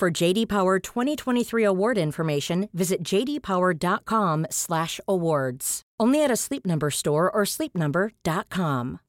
For JD Power 2023 award information, visit jdpower.com/awards. Only at a Sleep Number store or sleepnumber.com.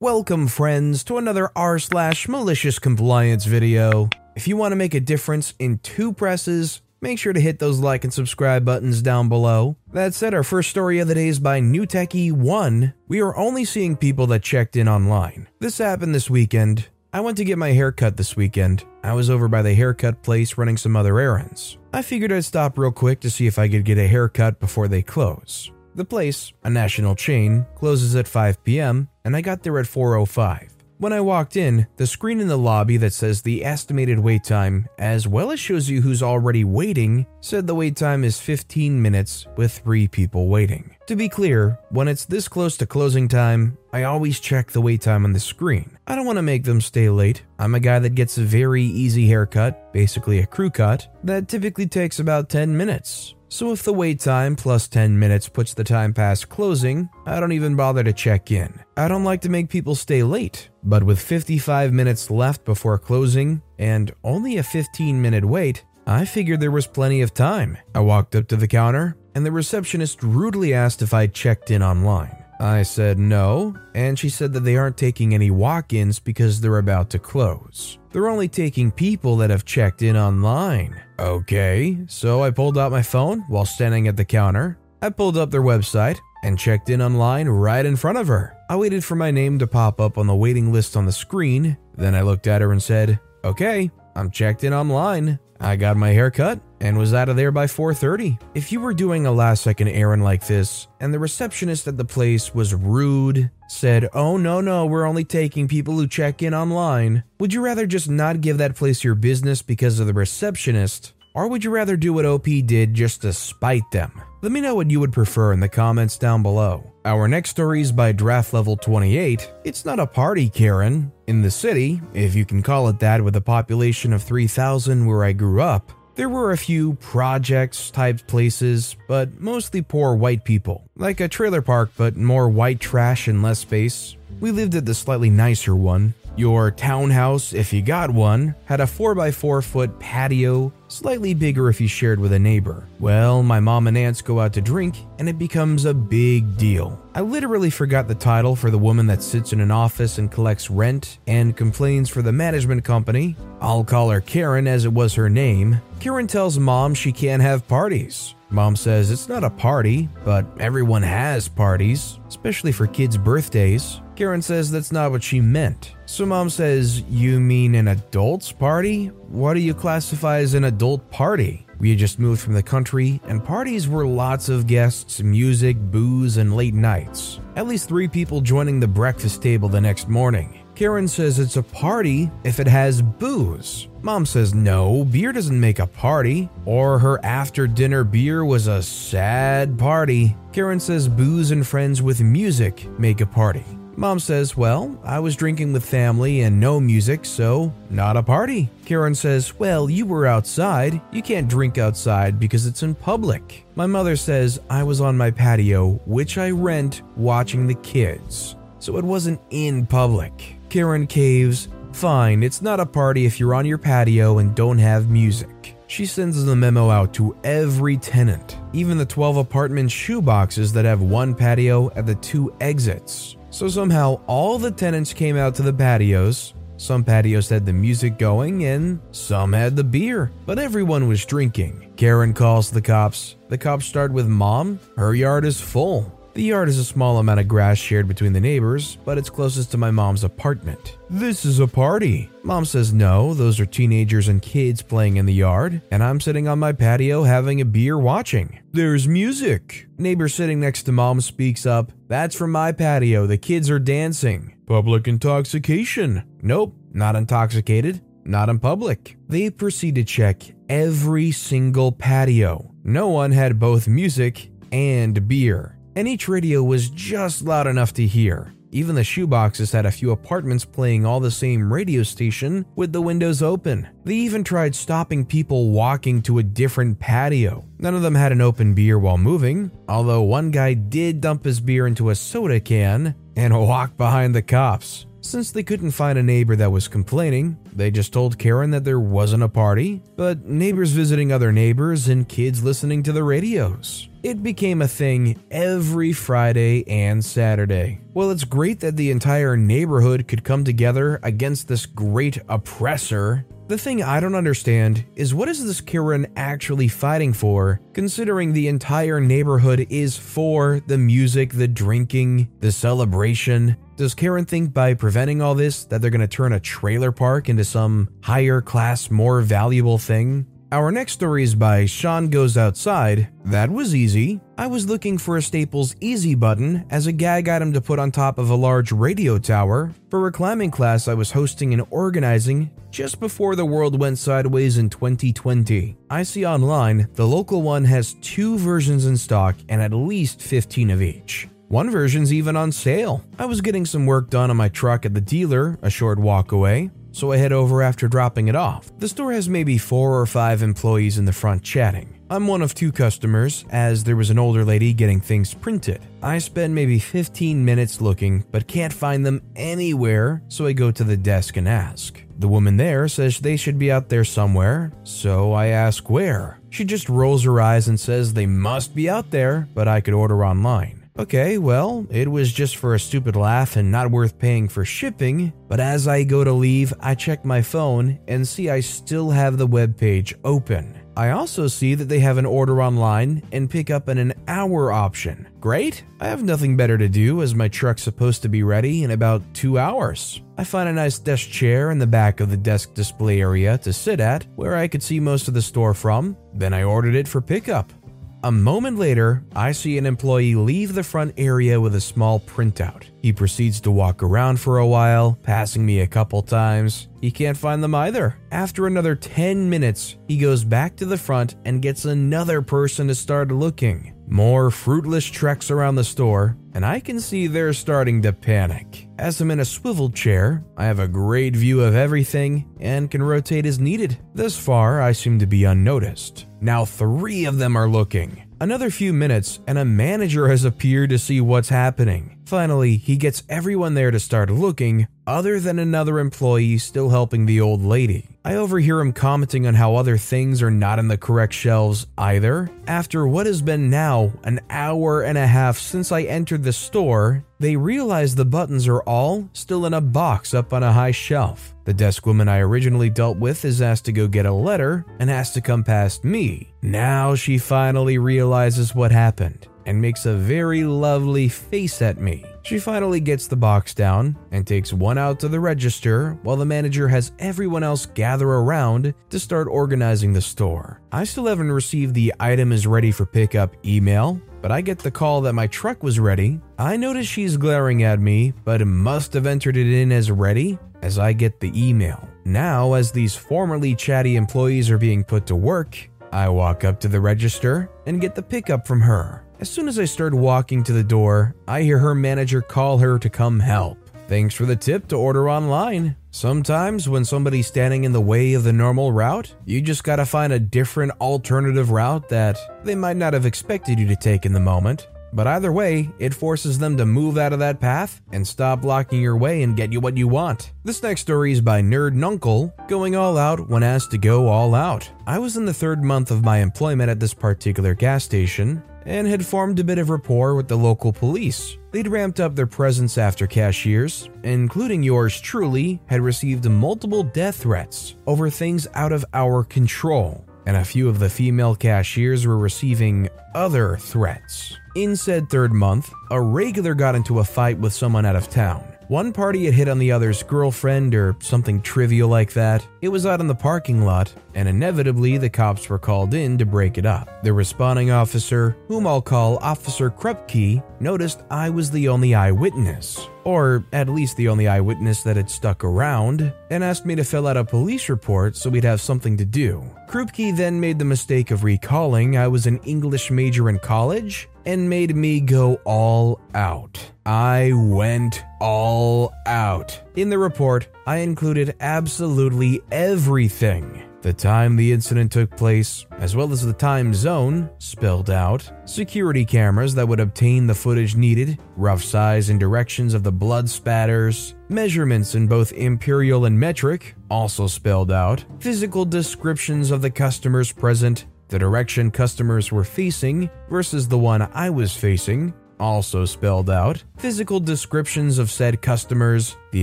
Welcome, friends, to another r slash malicious compliance video. If you want to make a difference in two presses, make sure to hit those like and subscribe buttons down below. That said, our first story of the day is by New Techie 1. We are only seeing people that checked in online. This happened this weekend. I went to get my hair cut this weekend. I was over by the haircut place running some other errands. I figured I'd stop real quick to see if I could get a haircut before they close. The place, a national chain, closes at 5 p.m., and I got there at 4:05. When I walked in, the screen in the lobby that says the estimated wait time, as well as shows you who's already waiting, said the wait time is 15 minutes with 3 people waiting. To be clear, when it's this close to closing time, I always check the wait time on the screen. I don't want to make them stay late. I'm a guy that gets a very easy haircut, basically a crew cut, that typically takes about 10 minutes. So if the wait time plus 10 minutes puts the time past closing, I don't even bother to check in. I don't like to make people stay late, but with 55 minutes left before closing and only a 15 minute wait, I figured there was plenty of time. I walked up to the counter, and the receptionist rudely asked if I'd checked in online. I said no, and she said that they aren't taking any walk ins because they're about to close. They're only taking people that have checked in online. Okay, so I pulled out my phone while standing at the counter. I pulled up their website and checked in online right in front of her. I waited for my name to pop up on the waiting list on the screen. Then I looked at her and said, Okay, I'm checked in online. I got my hair cut and was out of there by 4:30. If you were doing a last second errand like this and the receptionist at the place was rude, said, "Oh no, no, we're only taking people who check in online." Would you rather just not give that place your business because of the receptionist, or would you rather do what OP did just to spite them? Let me know what you would prefer in the comments down below. Our next story is by Draft Level 28. It's not a party, Karen. In the city, if you can call it that, with a population of 3,000 where I grew up, there were a few projects type places, but mostly poor white people. Like a trailer park, but more white trash and less space. We lived at the slightly nicer one. Your townhouse, if you got one, had a 4x4 foot patio, slightly bigger if you shared with a neighbor. Well, my mom and aunts go out to drink, and it becomes a big deal. I literally forgot the title for the woman that sits in an office and collects rent and complains for the management company. I'll call her Karen as it was her name. Karen tells mom she can't have parties. Mom says it's not a party, but everyone has parties, especially for kids' birthdays. Karen says that's not what she meant. So mom says, You mean an adult's party? What do you classify as an adult party? We had just moved from the country, and parties were lots of guests, music, booze, and late nights. At least three people joining the breakfast table the next morning. Karen says it's a party if it has booze. Mom says no, beer doesn't make a party. Or her after dinner beer was a sad party. Karen says booze and friends with music make a party. Mom says, Well, I was drinking with family and no music, so not a party. Karen says, Well, you were outside. You can't drink outside because it's in public. My mother says, I was on my patio, which I rent, watching the kids. So it wasn't in public. Karen caves, Fine, it's not a party if you're on your patio and don't have music. She sends the memo out to every tenant, even the 12 apartment shoeboxes that have one patio at the two exits. So somehow all the tenants came out to the patios. Some patios had the music going and some had the beer, but everyone was drinking. Karen calls the cops. The cops start with Mom, her yard is full. The yard is a small amount of grass shared between the neighbors, but it's closest to my mom's apartment. This is a party. Mom says no, those are teenagers and kids playing in the yard, and I'm sitting on my patio having a beer watching. There's music. Neighbor sitting next to mom speaks up. That's from my patio, the kids are dancing. Public intoxication. Nope, not intoxicated. not in public. They proceed to check every single patio. No one had both music and beer, and each radio was just loud enough to hear. Even the shoeboxes had a few apartments playing all the same radio station with the windows open. They even tried stopping people walking to a different patio. None of them had an open beer while moving, although one guy did dump his beer into a soda can and walk behind the cops. Since they couldn't find a neighbor that was complaining, they just told Karen that there wasn't a party, but neighbors visiting other neighbors and kids listening to the radios. It became a thing every Friday and Saturday. Well, it's great that the entire neighborhood could come together against this great oppressor. The thing I don't understand is what is this Karen actually fighting for, considering the entire neighborhood is for the music, the drinking, the celebration? Does Karen think by preventing all this that they're going to turn a trailer park into some higher class, more valuable thing? Our next story is by Sean Goes Outside. That was easy. I was looking for a Staples Easy button as a gag item to put on top of a large radio tower. For a climbing class I was hosting and organizing just before the world went sideways in 2020. I see online the local one has two versions in stock and at least 15 of each. One version's even on sale. I was getting some work done on my truck at the dealer, a short walk away so I head over after dropping it off. The store has maybe four or five employees in the front chatting. I'm one of two customers, as there was an older lady getting things printed. I spend maybe 15 minutes looking, but can't find them anywhere, so I go to the desk and ask. The woman there says they should be out there somewhere, so I ask where. She just rolls her eyes and says they must be out there, but I could order online. Okay, well, it was just for a stupid laugh and not worth paying for shipping, but as I go to leave, I check my phone and see I still have the web page open. I also see that they have an order online and pick up in an hour option. Great! I have nothing better to do as my truck's supposed to be ready in about two hours. I find a nice desk chair in the back of the desk display area to sit at where I could see most of the store from. Then I ordered it for pickup. A moment later, I see an employee leave the front area with a small printout. He proceeds to walk around for a while, passing me a couple times. He can't find them either. After another 10 minutes, he goes back to the front and gets another person to start looking. More fruitless treks around the store, and I can see they're starting to panic. As I'm in a swivel chair, I have a great view of everything and can rotate as needed. Thus far, I seem to be unnoticed. Now, three of them are looking. Another few minutes, and a manager has appeared to see what's happening. Finally, he gets everyone there to start looking, other than another employee still helping the old lady. I overhear him commenting on how other things are not in the correct shelves either. After what has been now an hour and a half since I entered the store, they realize the buttons are all still in a box up on a high shelf. The desk woman I originally dealt with is asked to go get a letter and has to come past me. Now she finally realizes what happened and makes a very lovely face at me. She finally gets the box down and takes one out to the register while the manager has everyone else gather around to start organizing the store. I still haven't received the item is ready for pickup email, but I get the call that my truck was ready. I notice she's glaring at me, but must have entered it in as ready as I get the email. Now, as these formerly chatty employees are being put to work, I walk up to the register and get the pickup from her. As soon as I start walking to the door, I hear her manager call her to come help. Thanks for the tip to order online. Sometimes, when somebody's standing in the way of the normal route, you just gotta find a different alternative route that they might not have expected you to take in the moment. But either way, it forces them to move out of that path and stop blocking your way and get you what you want. This next story is by Nerd Nuncle, going all out when asked to go all out. I was in the third month of my employment at this particular gas station and had formed a bit of rapport with the local police. They'd ramped up their presence after cashiers, including yours truly, had received multiple death threats over things out of our control and a few of the female cashiers were receiving other threats. In said third month, a regular got into a fight with someone out of town. One party had hit on the other's girlfriend or something trivial like that. It was out in the parking lot, and inevitably the cops were called in to break it up. The responding officer, whom I'll call Officer Krupke, noticed I was the only eyewitness, or at least the only eyewitness that had stuck around, and asked me to fill out a police report so we'd have something to do. Krupke then made the mistake of recalling I was an English major in college and made me go all out. I went all out. In the report, I included absolutely everything. The time the incident took place, as well as the time zone, spelled out, security cameras that would obtain the footage needed, rough size and directions of the blood spatters, measurements in both imperial and metric, also spelled out, physical descriptions of the customers present, the direction customers were facing versus the one I was facing, also spelled out, physical descriptions of said customers, the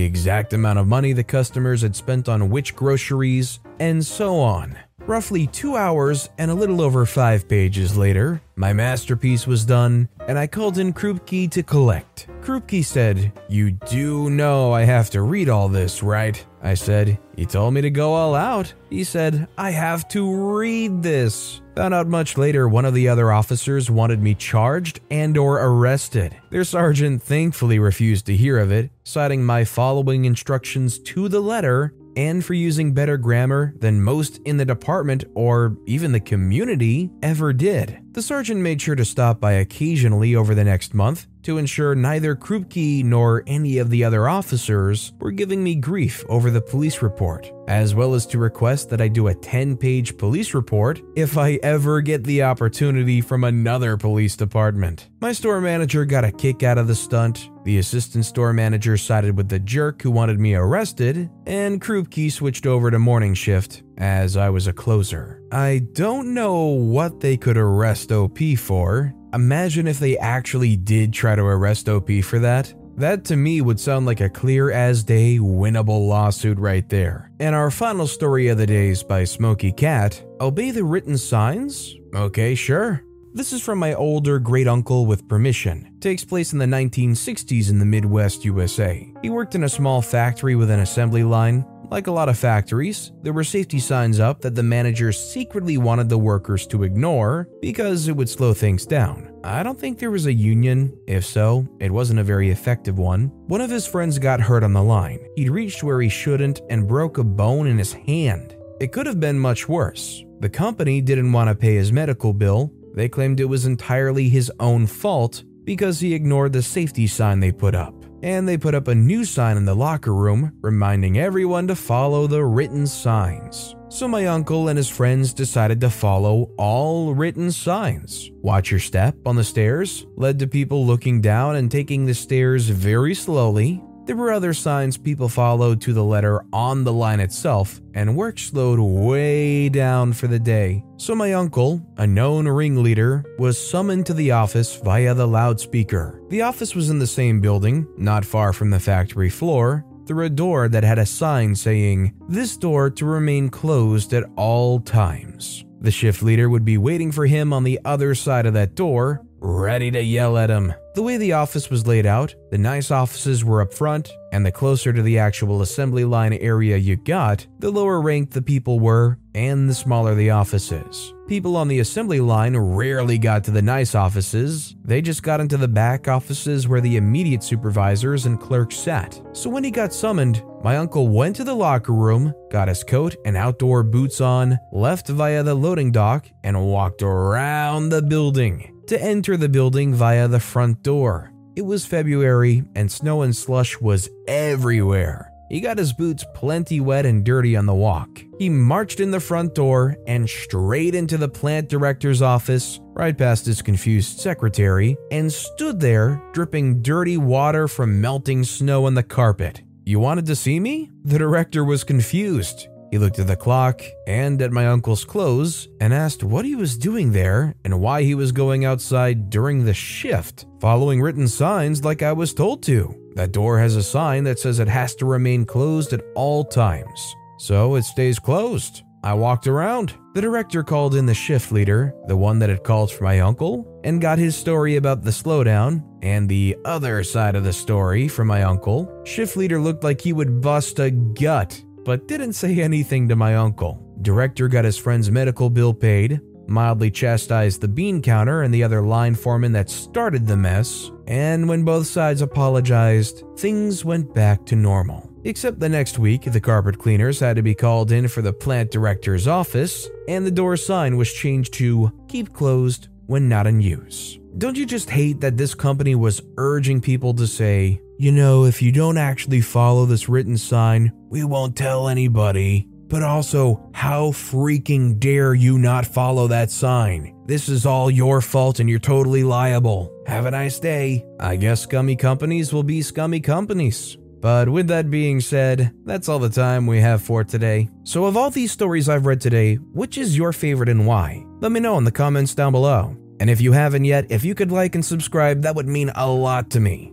exact amount of money the customers had spent on which groceries, and so on. Roughly two hours and a little over five pages later, my masterpiece was done, and I called in Krupke to collect. Krupke said, You do know I have to read all this, right? I said, He told me to go all out. He said, I have to read this. Found out much later one of the other officers wanted me charged and or arrested. Their sergeant thankfully refused to hear of it, citing my following instructions to the letter and for using better grammar than most in the department or even the community ever did. The sergeant made sure to stop by occasionally over the next month to ensure neither Krupke nor any of the other officers were giving me grief over the police report, as well as to request that I do a 10 page police report if I ever get the opportunity from another police department. My store manager got a kick out of the stunt, the assistant store manager sided with the jerk who wanted me arrested, and Krupke switched over to morning shift as I was a closer. I don't know what they could arrest OP for. Imagine if they actually did try to arrest OP for that. That to me would sound like a clear as day winnable lawsuit right there. And our final story of the day is by Smoky Cat. Obey the written signs? Okay, sure. This is from my older great uncle with permission. Takes place in the 1960s in the Midwest USA. He worked in a small factory with an assembly line. Like a lot of factories, there were safety signs up that the manager secretly wanted the workers to ignore because it would slow things down. I don't think there was a union. If so, it wasn't a very effective one. One of his friends got hurt on the line. He'd reached where he shouldn't and broke a bone in his hand. It could have been much worse. The company didn't want to pay his medical bill. They claimed it was entirely his own fault because he ignored the safety sign they put up and they put up a new sign in the locker room reminding everyone to follow the written signs. So my uncle and his friends decided to follow all written signs. Watch your step on the stairs led to people looking down and taking the stairs very slowly. There were other signs people followed to the letter on the line itself, and work slowed way down for the day. So, my uncle, a known ringleader, was summoned to the office via the loudspeaker. The office was in the same building, not far from the factory floor, through a door that had a sign saying, This door to remain closed at all times. The shift leader would be waiting for him on the other side of that door, ready to yell at him. The way the office was laid out, the nice offices were up front, and the closer to the actual assembly line area you got, the lower ranked the people were, and the smaller the offices. People on the assembly line rarely got to the nice offices, they just got into the back offices where the immediate supervisors and clerks sat. So when he got summoned, my uncle went to the locker room, got his coat and outdoor boots on, left via the loading dock, and walked around the building to enter the building via the front door. It was February and snow and slush was everywhere. He got his boots plenty wet and dirty on the walk. He marched in the front door and straight into the plant director's office, right past his confused secretary, and stood there dripping dirty water from melting snow on the carpet. You wanted to see me? The director was confused. He looked at the clock and at my uncle's clothes and asked what he was doing there and why he was going outside during the shift, following written signs like I was told to. That door has a sign that says it has to remain closed at all times. So it stays closed. I walked around. The director called in the shift leader, the one that had called for my uncle, and got his story about the slowdown, and the other side of the story from my uncle. Shift leader looked like he would bust a gut, but didn't say anything to my uncle. Director got his friend's medical bill paid, mildly chastised the bean counter and the other line foreman that started the mess, and when both sides apologized, things went back to normal. Except the next week, the carpet cleaners had to be called in for the plant director's office, and the door sign was changed to keep closed when not in use. Don't you just hate that this company was urging people to say, you know, if you don't actually follow this written sign, we won't tell anybody? But also, how freaking dare you not follow that sign? This is all your fault and you're totally liable. Have a nice day. I guess scummy companies will be scummy companies. But with that being said, that's all the time we have for today. So, of all these stories I've read today, which is your favorite and why? Let me know in the comments down below. And if you haven't yet, if you could like and subscribe, that would mean a lot to me.